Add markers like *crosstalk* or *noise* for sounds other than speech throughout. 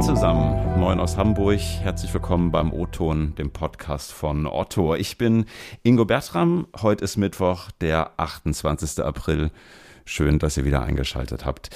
Zusammen, moin aus Hamburg. Herzlich willkommen beim O-Ton, dem Podcast von Otto. Ich bin Ingo Bertram. Heute ist Mittwoch, der 28. April. Schön, dass ihr wieder eingeschaltet habt.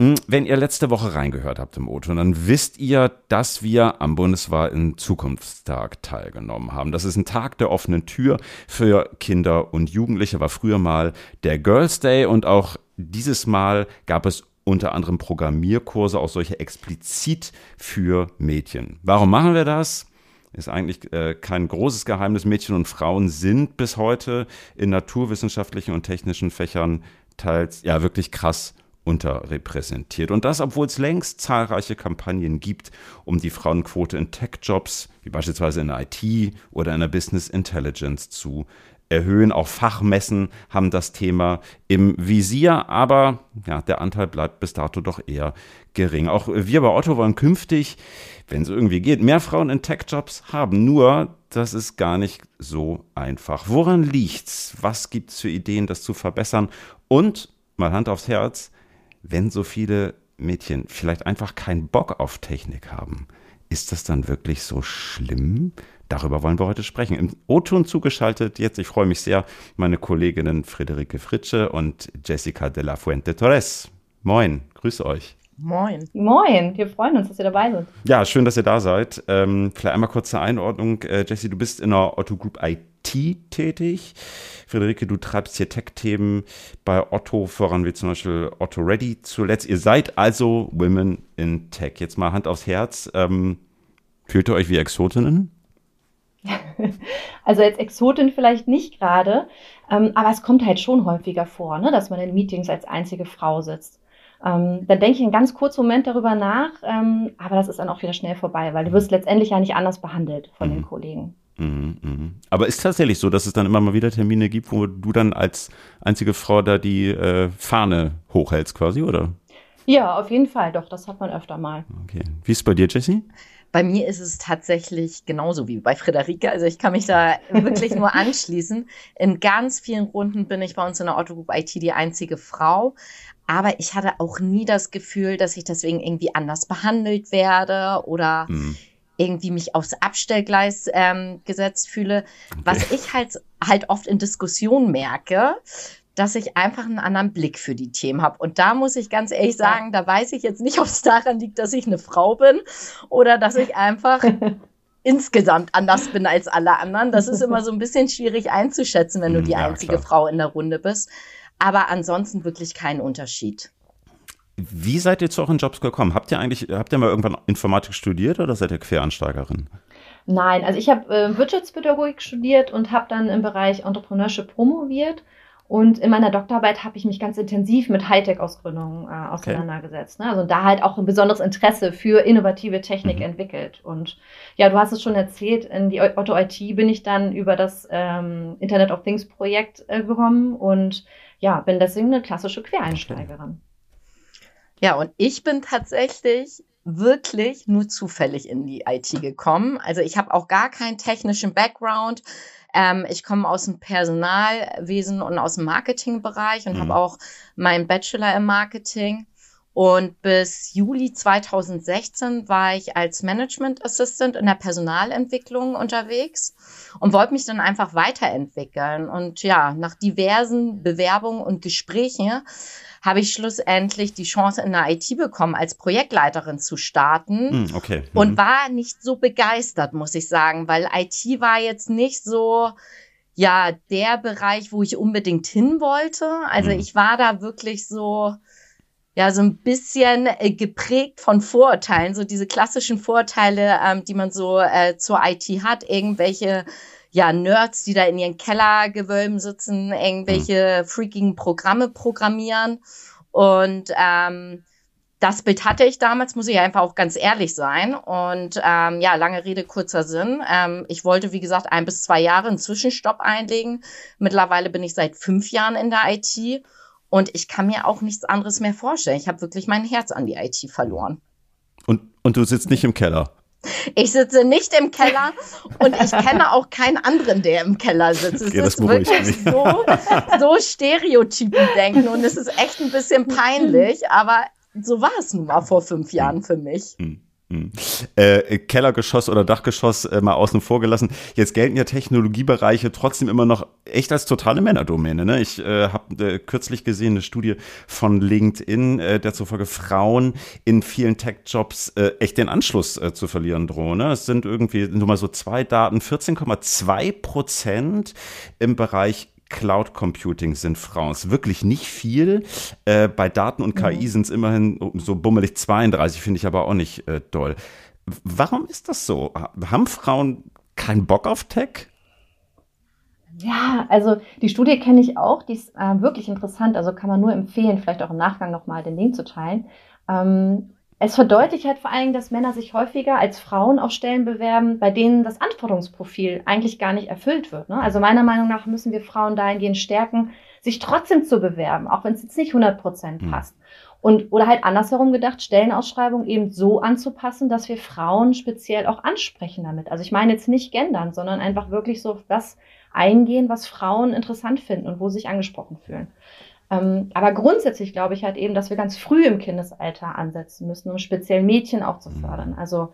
Hm, wenn ihr letzte Woche reingehört habt im O-Ton, dann wisst ihr, dass wir am Bundeswahl Zukunftstag teilgenommen haben. Das ist ein Tag der offenen Tür für Kinder und Jugendliche, war früher mal der Girls Day und auch dieses Mal gab es unter anderem Programmierkurse, auch solche explizit für Mädchen. Warum machen wir das? Ist eigentlich äh, kein großes Geheimnis. Mädchen und Frauen sind bis heute in naturwissenschaftlichen und technischen Fächern teils ja wirklich krass unterrepräsentiert. Und das, obwohl es längst zahlreiche Kampagnen gibt, um die Frauenquote in Tech-Jobs, wie beispielsweise in IT oder in der Business Intelligence zu erhöhen. Auch Fachmessen haben das Thema im Visier, aber ja, der Anteil bleibt bis dato doch eher gering. Auch wir bei Otto wollen künftig, wenn es irgendwie geht, mehr Frauen in Tech-Jobs haben. Nur, das ist gar nicht so einfach. Woran liegt's? Was gibt's für Ideen, das zu verbessern? Und mal Hand aufs Herz, wenn so viele Mädchen vielleicht einfach keinen Bock auf Technik haben, ist das dann wirklich so schlimm? Darüber wollen wir heute sprechen. Im O-Ton zugeschaltet jetzt, ich freue mich sehr, meine Kolleginnen Friederike Fritsche und Jessica de la Fuente Torres. Moin, grüße euch. Moin. Moin, wir freuen uns, dass ihr dabei seid. Ja, schön, dass ihr da seid. Ähm, vielleicht einmal kurze Einordnung. Äh, Jessie, du bist in der Otto Group IT tätig. Friederike, du treibst hier Tech-Themen bei Otto voran, wie zum Beispiel Otto Ready zuletzt. Ihr seid also Women in Tech. Jetzt mal Hand aufs Herz. Ähm, fühlt ihr euch wie Exotinnen? *laughs* Also als Exotin vielleicht nicht gerade, ähm, aber es kommt halt schon häufiger vor, ne, dass man in Meetings als einzige Frau sitzt. Ähm, dann denke ich einen ganz kurzen Moment darüber nach, ähm, aber das ist dann auch wieder schnell vorbei, weil du wirst letztendlich ja nicht anders behandelt von mhm. den Kollegen. Mhm, mh. Aber ist tatsächlich so, dass es dann immer mal wieder Termine gibt, wo du dann als einzige Frau da die äh, Fahne hochhältst quasi, oder? Ja, auf jeden Fall, doch, das hat man öfter mal. Okay. Wie ist es bei dir, Jessie? Bei mir ist es tatsächlich genauso wie bei Friederike. Also ich kann mich da wirklich nur *laughs* anschließen. In ganz vielen Runden bin ich bei uns in der Otto Group IT die einzige Frau. Aber ich hatte auch nie das Gefühl, dass ich deswegen irgendwie anders behandelt werde oder mhm. irgendwie mich aufs Abstellgleis ähm, gesetzt fühle. Okay. Was ich halt, halt oft in Diskussionen merke, dass ich einfach einen anderen Blick für die Themen habe. Und da muss ich ganz ehrlich sagen, da weiß ich jetzt nicht, *laughs* ob es daran liegt, dass ich eine Frau bin oder dass ich einfach *laughs* insgesamt anders bin als alle anderen. Das ist immer *laughs* so ein bisschen schwierig einzuschätzen, wenn du hm, die ja, einzige klar. Frau in der Runde bist. Aber ansonsten wirklich kein Unterschied. Wie seid ihr zu euren Jobs gekommen? Habt ihr eigentlich, habt ihr mal irgendwann Informatik studiert oder seid ihr Quereinsteigerin? Nein, also ich habe äh, Wirtschaftspädagogik studiert und habe dann im Bereich Entrepreneurship promoviert und in meiner Doktorarbeit habe ich mich ganz intensiv mit Hightech-Ausgründungen äh, auseinandergesetzt. Okay. Ne? Also da halt auch ein besonderes Interesse für innovative Technik mhm. entwickelt. Und ja, du hast es schon erzählt, in die Otto IT bin ich dann über das ähm, Internet of Things Projekt äh, gekommen und ja, bin deswegen eine klassische Quereinsteigerin. Ja, und ich bin tatsächlich wirklich nur zufällig in die IT gekommen. Also ich habe auch gar keinen technischen Background. Ähm, ich komme aus dem Personalwesen und aus dem Marketingbereich und mhm. habe auch meinen Bachelor im Marketing. Und bis Juli 2016 war ich als Management Assistant in der Personalentwicklung unterwegs und wollte mich dann einfach weiterentwickeln. Und ja, nach diversen Bewerbungen und Gesprächen habe ich schlussendlich die Chance in der IT bekommen, als Projektleiterin zu starten. Mm, okay. Mhm. Und war nicht so begeistert, muss ich sagen, weil IT war jetzt nicht so, ja, der Bereich, wo ich unbedingt hin wollte. Also mm. ich war da wirklich so, ja, so ein bisschen äh, geprägt von Vorurteilen, so diese klassischen Vorurteile, ähm, die man so äh, zur IT hat, irgendwelche ja, Nerds, die da in ihren Kellergewölben sitzen, irgendwelche hm. freakigen Programme programmieren. Und ähm, das Bild hatte ich damals, muss ich einfach auch ganz ehrlich sein. Und ähm, ja, lange Rede, kurzer Sinn. Ähm, ich wollte, wie gesagt, ein bis zwei Jahre einen Zwischenstopp einlegen. Mittlerweile bin ich seit fünf Jahren in der IT und ich kann mir auch nichts anderes mehr vorstellen. Ich habe wirklich mein Herz an die IT verloren. Und, und du sitzt nicht im Keller? Ich sitze nicht im Keller und ich kenne auch keinen anderen, der im Keller sitzt. Es okay, ist wirklich so, so Stereotypen denken und es ist echt ein bisschen peinlich, aber so war es nun mal vor fünf Jahren für mich. Hm. Äh, Kellergeschoss oder Dachgeschoss äh, mal außen vor gelassen. Jetzt gelten ja Technologiebereiche trotzdem immer noch echt als totale Männerdomäne. Ne? Ich äh, habe äh, kürzlich gesehen eine Studie von LinkedIn, äh, der zufolge Frauen in vielen Tech-Jobs äh, echt den Anschluss äh, zu verlieren drohen. Ne? Es sind irgendwie nur mal so zwei Daten, 14,2 Prozent im Bereich Cloud Computing sind Frauen. Es ist wirklich nicht viel. Äh, bei Daten und KI mhm. sind es immerhin so bummelig 32, finde ich aber auch nicht äh, doll. Warum ist das so? Haben Frauen keinen Bock auf Tech? Ja, also die Studie kenne ich auch, die ist äh, wirklich interessant, also kann man nur empfehlen, vielleicht auch im Nachgang nochmal den Link zu teilen. Ähm, es verdeutlicht halt vor allem, dass Männer sich häufiger als Frauen auf Stellen bewerben, bei denen das Anforderungsprofil eigentlich gar nicht erfüllt wird. Ne? Also meiner Meinung nach müssen wir Frauen dahingehend stärken, sich trotzdem zu bewerben, auch wenn es jetzt nicht 100 Prozent hm. passt. Mhm. Und, oder halt andersherum gedacht, Stellenausschreibungen eben so anzupassen, dass wir Frauen speziell auch ansprechen damit. Also ich meine jetzt nicht gendern, sondern einfach wirklich so das eingehen, was Frauen interessant finden und wo sie sich angesprochen fühlen. Ähm, aber grundsätzlich glaube ich halt eben, dass wir ganz früh im Kindesalter ansetzen müssen, um speziell Mädchen auch zu mhm. fördern. Also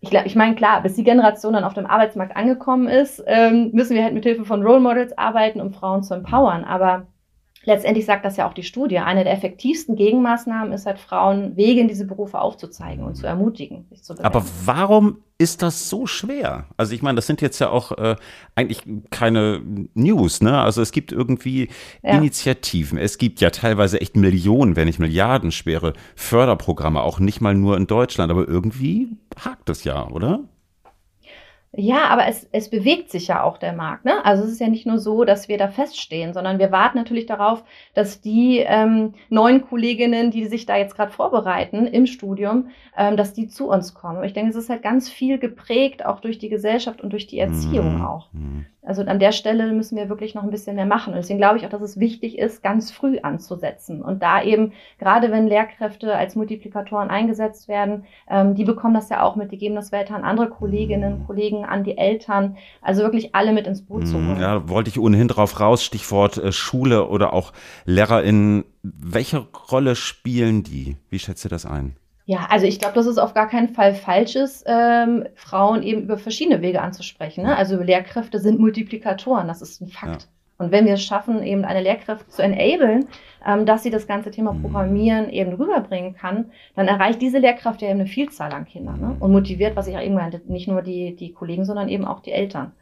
ich glaube, ich meine, klar, bis die Generation dann auf dem Arbeitsmarkt angekommen ist, ähm, müssen wir halt mit Hilfe von Role Models arbeiten, um Frauen zu empowern. Aber letztendlich sagt das ja auch die Studie. Eine der effektivsten Gegenmaßnahmen ist halt, Frauen Wege in diese Berufe aufzuzeigen und zu ermutigen, sich zu bewerben. Aber warum ist das so schwer? Also ich meine, das sind jetzt ja auch äh, eigentlich keine News, ne? Also es gibt irgendwie ja. Initiativen. Es gibt ja teilweise echt Millionen, wenn nicht Milliarden schwere Förderprogramme, auch nicht mal nur in Deutschland. Aber irgendwie hakt es ja, oder? Ja, aber es, es bewegt sich ja auch der Markt. Ne? Also es ist ja nicht nur so, dass wir da feststehen, sondern wir warten natürlich darauf, dass die ähm, neuen Kolleginnen, die sich da jetzt gerade vorbereiten im Studium, ähm, dass die zu uns kommen. Ich denke, es ist halt ganz viel geprägt, auch durch die Gesellschaft und durch die Erziehung mhm. auch. Mhm. Also an der Stelle müssen wir wirklich noch ein bisschen mehr machen. Und deswegen glaube ich auch, dass es wichtig ist, ganz früh anzusetzen. Und da eben, gerade wenn Lehrkräfte als Multiplikatoren eingesetzt werden, ähm, die bekommen das ja auch mit, die geben das weiter an andere Kolleginnen, Kollegen, an die Eltern. Also wirklich alle mit ins Boot zu holen. Ja, wollte ich ohnehin drauf raus, Stichwort äh, Schule oder auch LehrerInnen. Welche Rolle spielen die? Wie schätzt ihr das ein? Ja, also ich glaube, dass es auf gar keinen Fall falsch ist, ähm, Frauen eben über verschiedene Wege anzusprechen. Ne? Also Lehrkräfte sind Multiplikatoren, das ist ein Fakt. Ja. Und wenn wir es schaffen, eben eine Lehrkraft zu enablen, ähm, dass sie das ganze Thema mhm. Programmieren eben rüberbringen kann, dann erreicht diese Lehrkraft ja eben eine Vielzahl an Kindern ne? und motiviert, was ich ja eben meinte, nicht nur die, die Kollegen, sondern eben auch die Eltern.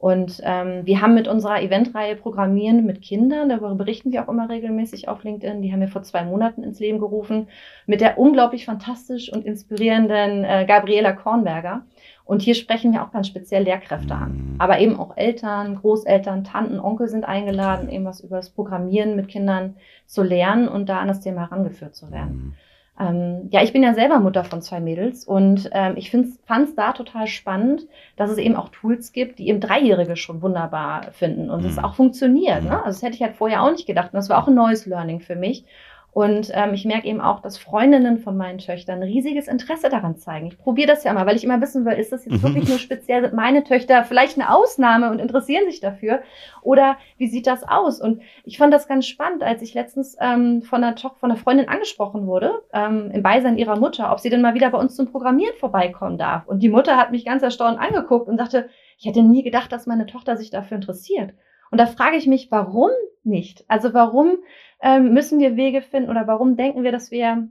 Und ähm, wir haben mit unserer Eventreihe Programmieren mit Kindern, darüber berichten wir auch immer regelmäßig auf LinkedIn, die haben wir vor zwei Monaten ins Leben gerufen, mit der unglaublich fantastisch und inspirierenden äh, Gabriela Kornberger. Und hier sprechen wir auch ganz speziell Lehrkräfte an. Aber eben auch Eltern, Großeltern, Tanten, Onkel sind eingeladen, eben was über das Programmieren mit Kindern zu lernen und da an das Thema herangeführt zu werden. Mhm. Ähm, ja, ich bin ja selber Mutter von zwei Mädels und ähm, ich fand es da total spannend, dass es eben auch Tools gibt, die eben Dreijährige schon wunderbar finden und es mhm. auch funktioniert. Ne? Also das hätte ich halt vorher auch nicht gedacht und das war auch ein neues Learning für mich. Und ähm, ich merke eben auch, dass Freundinnen von meinen Töchtern riesiges Interesse daran zeigen. Ich probiere das ja immer, weil ich immer wissen will, ist das jetzt mhm. wirklich nur speziell meine Töchter vielleicht eine Ausnahme und interessieren sich dafür? Oder wie sieht das aus? Und ich fand das ganz spannend, als ich letztens ähm, von, einer Tochter, von einer Freundin angesprochen wurde, ähm, im Beisein ihrer Mutter, ob sie denn mal wieder bei uns zum Programmieren vorbeikommen darf. Und die Mutter hat mich ganz erstaunt angeguckt und sagte, ich hätte nie gedacht, dass meine Tochter sich dafür interessiert. Und da frage ich mich, warum nicht? Also warum ähm, müssen wir Wege finden oder warum denken wir, dass wir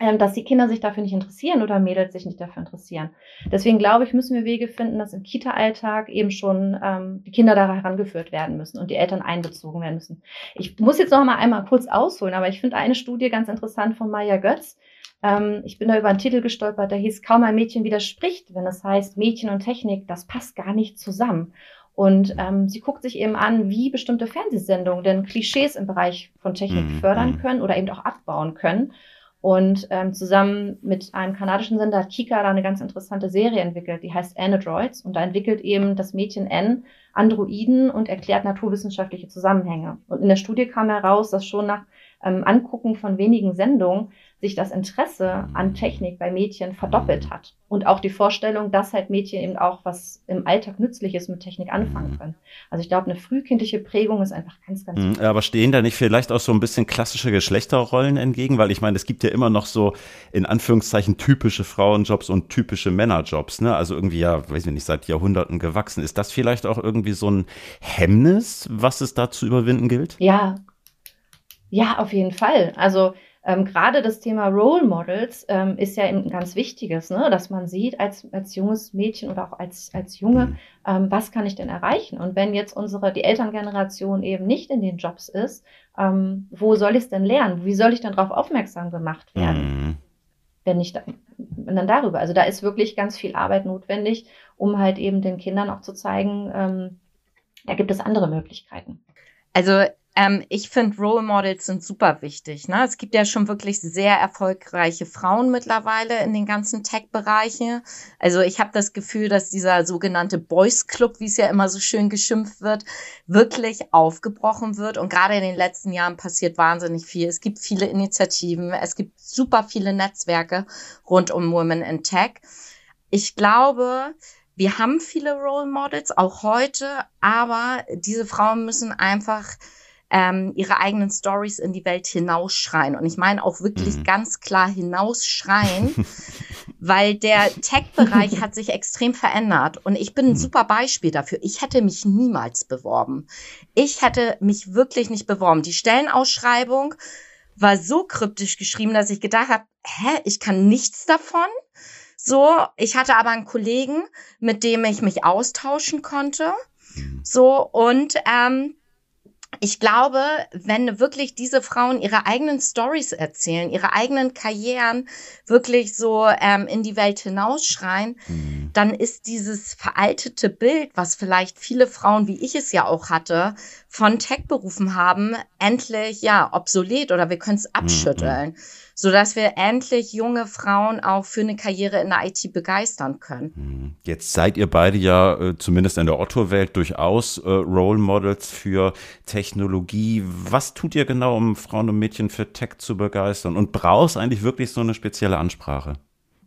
ähm, dass die Kinder sich dafür nicht interessieren oder Mädels sich nicht dafür interessieren. Deswegen glaube ich, müssen wir Wege finden, dass im Kita-Alltag eben schon ähm, die Kinder da herangeführt werden müssen und die Eltern einbezogen werden müssen. Ich muss jetzt noch mal einmal kurz ausholen, aber ich finde eine Studie ganz interessant von Maya Götz. Ähm, ich bin da über einen Titel gestolpert, der hieß Kaum ein Mädchen widerspricht, wenn es heißt Mädchen und Technik, das passt gar nicht zusammen. Und ähm, sie guckt sich eben an, wie bestimmte Fernsehsendungen denn Klischees im Bereich von Technik mhm. fördern mhm. können oder eben auch abbauen können. Und ähm, zusammen mit einem kanadischen Sender hat Kika da eine ganz interessante Serie entwickelt, die heißt Androids. Und da entwickelt eben das Mädchen N Androiden und erklärt naturwissenschaftliche Zusammenhänge. Und in der Studie kam heraus, dass schon nach ähm, Angucken von wenigen Sendungen sich das Interesse an Technik bei Mädchen verdoppelt hat. Und auch die Vorstellung, dass halt Mädchen eben auch was im Alltag Nützliches mit Technik anfangen können. Also ich glaube, eine frühkindliche Prägung ist einfach ganz, ganz wichtig. Aber stehen da nicht vielleicht auch so ein bisschen klassische Geschlechterrollen entgegen? Weil ich meine, es gibt ja immer noch so in Anführungszeichen typische Frauenjobs und typische Männerjobs, ne? Also irgendwie ja, weiß ich nicht, seit Jahrhunderten gewachsen. Ist das vielleicht auch irgendwie so ein Hemmnis, was es da zu überwinden gilt? Ja. Ja, auf jeden Fall. Also ähm, gerade das Thema Role Models ähm, ist ja ein ganz wichtiges, ne? dass man sieht als, als junges Mädchen oder auch als, als Junge, ähm, was kann ich denn erreichen? Und wenn jetzt unsere, die Elterngeneration eben nicht in den Jobs ist, ähm, wo soll ich es denn lernen? Wie soll ich denn darauf aufmerksam gemacht werden? Mhm. Wenn nicht da, dann darüber. Also da ist wirklich ganz viel Arbeit notwendig, um halt eben den Kindern auch zu zeigen, ähm, da gibt es andere Möglichkeiten. Also ähm, ich finde, Role Models sind super wichtig. Ne? Es gibt ja schon wirklich sehr erfolgreiche Frauen mittlerweile in den ganzen Tech-Bereichen. Also ich habe das Gefühl, dass dieser sogenannte Boys Club, wie es ja immer so schön geschimpft wird, wirklich aufgebrochen wird. Und gerade in den letzten Jahren passiert wahnsinnig viel. Es gibt viele Initiativen, es gibt super viele Netzwerke rund um Women in Tech. Ich glaube, wir haben viele Role Models, auch heute, aber diese Frauen müssen einfach ähm, ihre eigenen Stories in die Welt hinausschreien. Und ich meine auch wirklich mhm. ganz klar hinausschreien, *laughs* weil der Tech-Bereich hat sich extrem verändert. Und ich bin ein mhm. super Beispiel dafür. Ich hätte mich niemals beworben. Ich hätte mich wirklich nicht beworben. Die Stellenausschreibung war so kryptisch geschrieben, dass ich gedacht habe, hä, ich kann nichts davon. So, ich hatte aber einen Kollegen, mit dem ich mich austauschen konnte. Mhm. So, und ähm, ich glaube, wenn wirklich diese Frauen ihre eigenen Stories erzählen, ihre eigenen Karrieren wirklich so ähm, in die Welt hinausschreien, mhm. dann ist dieses veraltete Bild, was vielleicht viele Frauen, wie ich es ja auch hatte, von Tech-Berufen haben, endlich ja obsolet oder wir können es mhm, abschütteln. Mhm so dass wir endlich junge Frauen auch für eine Karriere in der IT begeistern können. Hm. Jetzt seid ihr beide ja äh, zumindest in der Otto-Welt durchaus äh, Role Models für Technologie. Was tut ihr genau, um Frauen und Mädchen für Tech zu begeistern? Und brauchst eigentlich wirklich so eine spezielle Ansprache?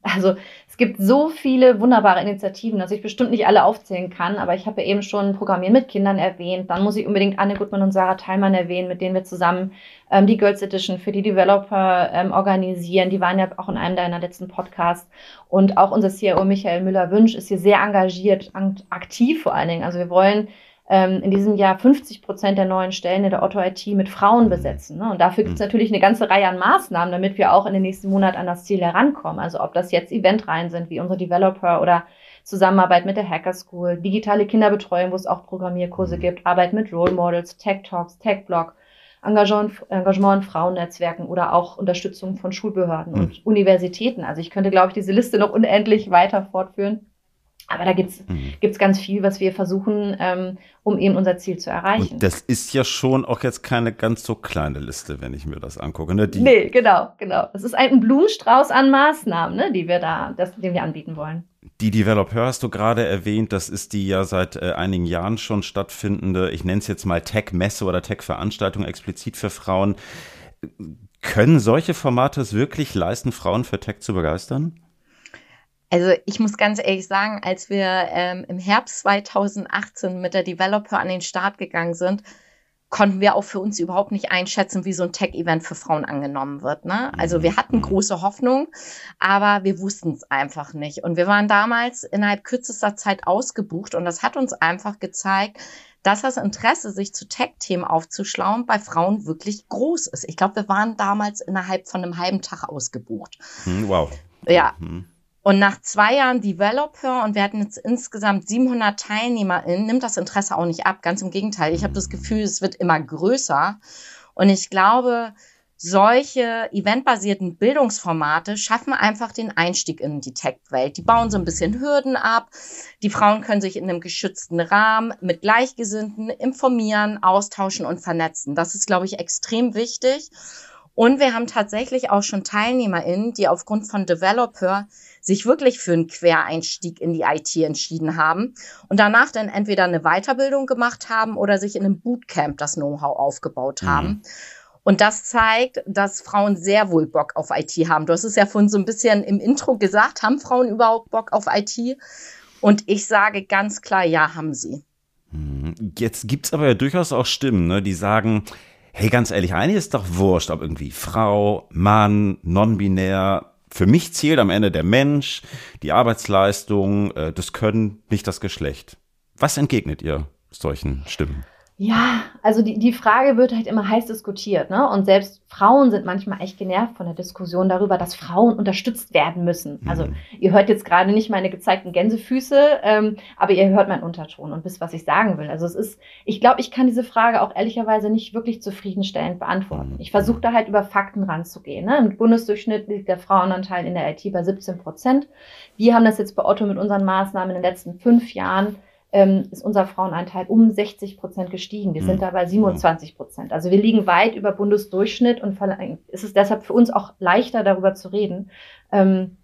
Also es gibt so viele wunderbare Initiativen, dass ich bestimmt nicht alle aufzählen kann, aber ich habe ja eben schon Programmieren mit Kindern erwähnt. Dann muss ich unbedingt Anne Gutmann und Sarah Teilmann erwähnen, mit denen wir zusammen ähm, die Girls Edition für die Developer ähm, organisieren. Die waren ja auch in einem deiner letzten Podcasts. Und auch unser CIO Michael Müller-Wünsch ist hier sehr engagiert, aktiv vor allen Dingen. Also wir wollen ähm, in diesem Jahr 50 Prozent der neuen Stellen in der Otto IT mit Frauen besetzen. Ne? Und dafür gibt es mhm. natürlich eine ganze Reihe an Maßnahmen, damit wir auch in den nächsten Monaten an das Ziel herankommen. Also ob das jetzt Eventreihen sind, wie unsere Developer oder Zusammenarbeit mit der Hacker School, digitale Kinderbetreuung, wo es auch Programmierkurse mhm. gibt, Arbeit mit Role Models, Tech Talks, Tech Blog, Engagement, Engagement in Frauennetzwerken oder auch Unterstützung von Schulbehörden mhm. und Universitäten. Also ich könnte, glaube ich, diese Liste noch unendlich weiter fortführen. Aber da gibt's mhm. gibt's ganz viel, was wir versuchen, ähm, um eben unser Ziel zu erreichen. Und das ist ja schon auch jetzt keine ganz so kleine Liste, wenn ich mir das angucke. Ne? Die nee, genau, genau. Das ist ein Blumenstrauß an Maßnahmen, ne, die wir da, das, den wir anbieten wollen. Die Developer hast du gerade erwähnt, das ist die ja seit äh, einigen Jahren schon stattfindende, ich nenne es jetzt mal Tech-Messe oder Tech-Veranstaltung explizit für Frauen. Können solche Formate es wirklich leisten, Frauen für Tech zu begeistern? Also ich muss ganz ehrlich sagen, als wir ähm, im Herbst 2018 mit der Developer an den Start gegangen sind, konnten wir auch für uns überhaupt nicht einschätzen, wie so ein Tech-Event für Frauen angenommen wird. Ne? Also wir hatten mhm. große Hoffnung, aber wir wussten es einfach nicht. Und wir waren damals innerhalb kürzester Zeit ausgebucht und das hat uns einfach gezeigt, dass das Interesse, sich zu Tech-Themen aufzuschlauen, bei Frauen wirklich groß ist. Ich glaube, wir waren damals innerhalb von einem halben Tag ausgebucht. Hm, wow. Ja. Mhm. Und nach zwei Jahren Developer und wir hatten jetzt insgesamt 700 TeilnehmerInnen, nimmt das Interesse auch nicht ab. Ganz im Gegenteil. Ich habe das Gefühl, es wird immer größer. Und ich glaube, solche eventbasierten Bildungsformate schaffen einfach den Einstieg in die Tech-Welt. Die bauen so ein bisschen Hürden ab. Die Frauen können sich in einem geschützten Rahmen mit Gleichgesinnten informieren, austauschen und vernetzen. Das ist, glaube ich, extrem wichtig. Und wir haben tatsächlich auch schon TeilnehmerInnen, die aufgrund von Developer sich wirklich für einen Quereinstieg in die IT entschieden haben und danach dann entweder eine Weiterbildung gemacht haben oder sich in einem Bootcamp das Know-how aufgebaut mhm. haben. Und das zeigt, dass Frauen sehr wohl Bock auf IT haben. Du hast es ja vorhin so ein bisschen im Intro gesagt, haben Frauen überhaupt Bock auf IT? Und ich sage ganz klar, ja, haben sie. Hm, jetzt gibt es aber ja durchaus auch Stimmen, ne, die sagen, hey, ganz ehrlich, eigentlich ist doch wurscht, ob irgendwie Frau, Mann, non-binär. Für mich zählt am Ende der Mensch, die Arbeitsleistung, äh, das Können, nicht das Geschlecht. Was entgegnet ihr solchen Stimmen? Ja, also die, die Frage wird halt immer heiß diskutiert, ne? Und selbst Frauen sind manchmal echt genervt von der Diskussion darüber, dass Frauen unterstützt werden müssen. Also mhm. ihr hört jetzt gerade nicht meine gezeigten Gänsefüße, ähm, aber ihr hört meinen Unterton und wisst, was ich sagen will. Also es ist, ich glaube, ich kann diese Frage auch ehrlicherweise nicht wirklich zufriedenstellend beantworten. Ich versuche da halt über Fakten ranzugehen. Ne? Im Bundesdurchschnitt liegt der Frauenanteil in der IT bei 17 Prozent. Wir haben das jetzt bei Otto mit unseren Maßnahmen in den letzten fünf Jahren ähm, ist unser Frauenanteil um 60 Prozent gestiegen. Wir mhm. sind da bei 27 Prozent. Also wir liegen weit über Bundesdurchschnitt und ist es deshalb für uns auch leichter, darüber zu reden. Ähm,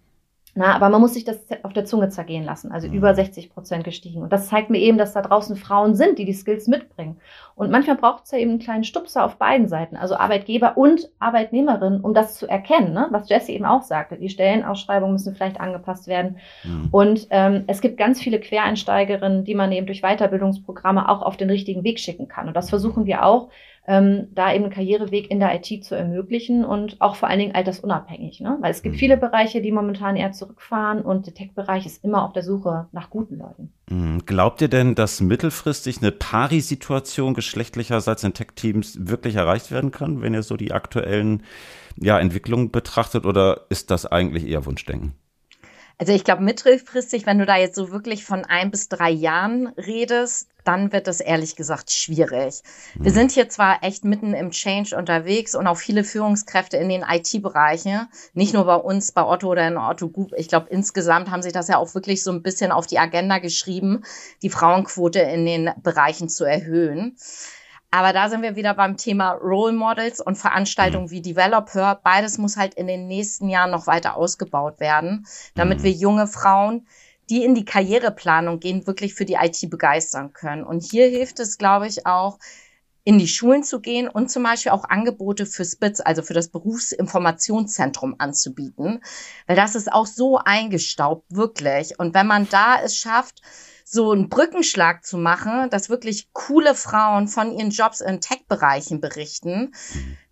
na, aber man muss sich das auf der Zunge zergehen lassen. Also mhm. über 60 Prozent gestiegen. Und das zeigt mir eben, dass da draußen Frauen sind, die die Skills mitbringen. Und manchmal braucht es ja eben einen kleinen Stupser auf beiden Seiten, also Arbeitgeber und Arbeitnehmerin, um das zu erkennen, ne? was Jesse eben auch sagte. Die Stellenausschreibungen müssen vielleicht angepasst werden. Mhm. Und ähm, es gibt ganz viele Quereinsteigerinnen, die man eben durch Weiterbildungsprogramme auch auf den richtigen Weg schicken kann. Und das versuchen wir auch ähm, da eben einen Karriereweg in der IT zu ermöglichen und auch vor allen Dingen altersunabhängig. Ne? Weil es gibt mhm. viele Bereiche, die momentan eher zurückfahren und der Tech-Bereich ist immer auf der Suche nach guten Leuten. Mhm. Glaubt ihr denn, dass mittelfristig eine Pari-Situation geschlechtlicherseits in Tech-Teams wirklich erreicht werden kann, wenn ihr so die aktuellen ja, Entwicklungen betrachtet oder ist das eigentlich eher Wunschdenken? Also ich glaube, mittelfristig, wenn du da jetzt so wirklich von ein bis drei Jahren redest, dann wird es ehrlich gesagt schwierig. Wir mhm. sind hier zwar echt mitten im Change unterwegs und auch viele Führungskräfte in den IT-Bereichen, nicht nur bei uns, bei Otto oder in Otto Group. Ich glaube, insgesamt haben sich das ja auch wirklich so ein bisschen auf die Agenda geschrieben, die Frauenquote in den Bereichen zu erhöhen. Aber da sind wir wieder beim Thema Role Models und Veranstaltungen mhm. wie Developer. Beides muss halt in den nächsten Jahren noch weiter ausgebaut werden, damit mhm. wir junge Frauen, die in die Karriereplanung gehen, wirklich für die IT begeistern können. Und hier hilft es, glaube ich, auch, in die Schulen zu gehen und zum Beispiel auch Angebote für SPITZ, also für das Berufsinformationszentrum anzubieten, weil das ist auch so eingestaubt, wirklich. Und wenn man da es schafft, so einen Brückenschlag zu machen, dass wirklich coole Frauen von ihren Jobs in Tech-Bereichen berichten,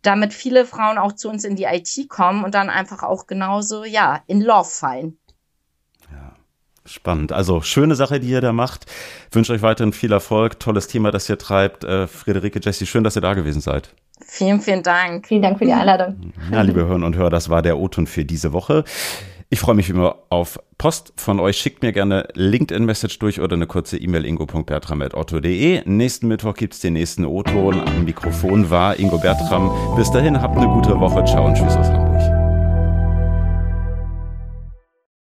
damit viele Frauen auch zu uns in die IT kommen und dann einfach auch genauso, ja, in Love fallen. Ja. Spannend. Also schöne Sache, die ihr da macht. Ich wünsche euch weiterhin viel Erfolg. Tolles Thema, das ihr treibt. Äh, Friederike, Jesse, schön, dass ihr da gewesen seid. Vielen, vielen Dank. Vielen Dank für die Einladung. Ja, liebe Hörerinnen und Hörer, das war der O-Ton für diese Woche. Ich freue mich immer auf Post von euch. Schickt mir gerne LinkedIn-Message durch oder eine kurze E-Mail ingo.bertram.otto.de. Nächsten Mittwoch gibt es den nächsten O-Ton. Am Mikrofon war Ingo Bertram. Bis dahin, habt eine gute Woche. Ciao und tschüss aus Hamburg.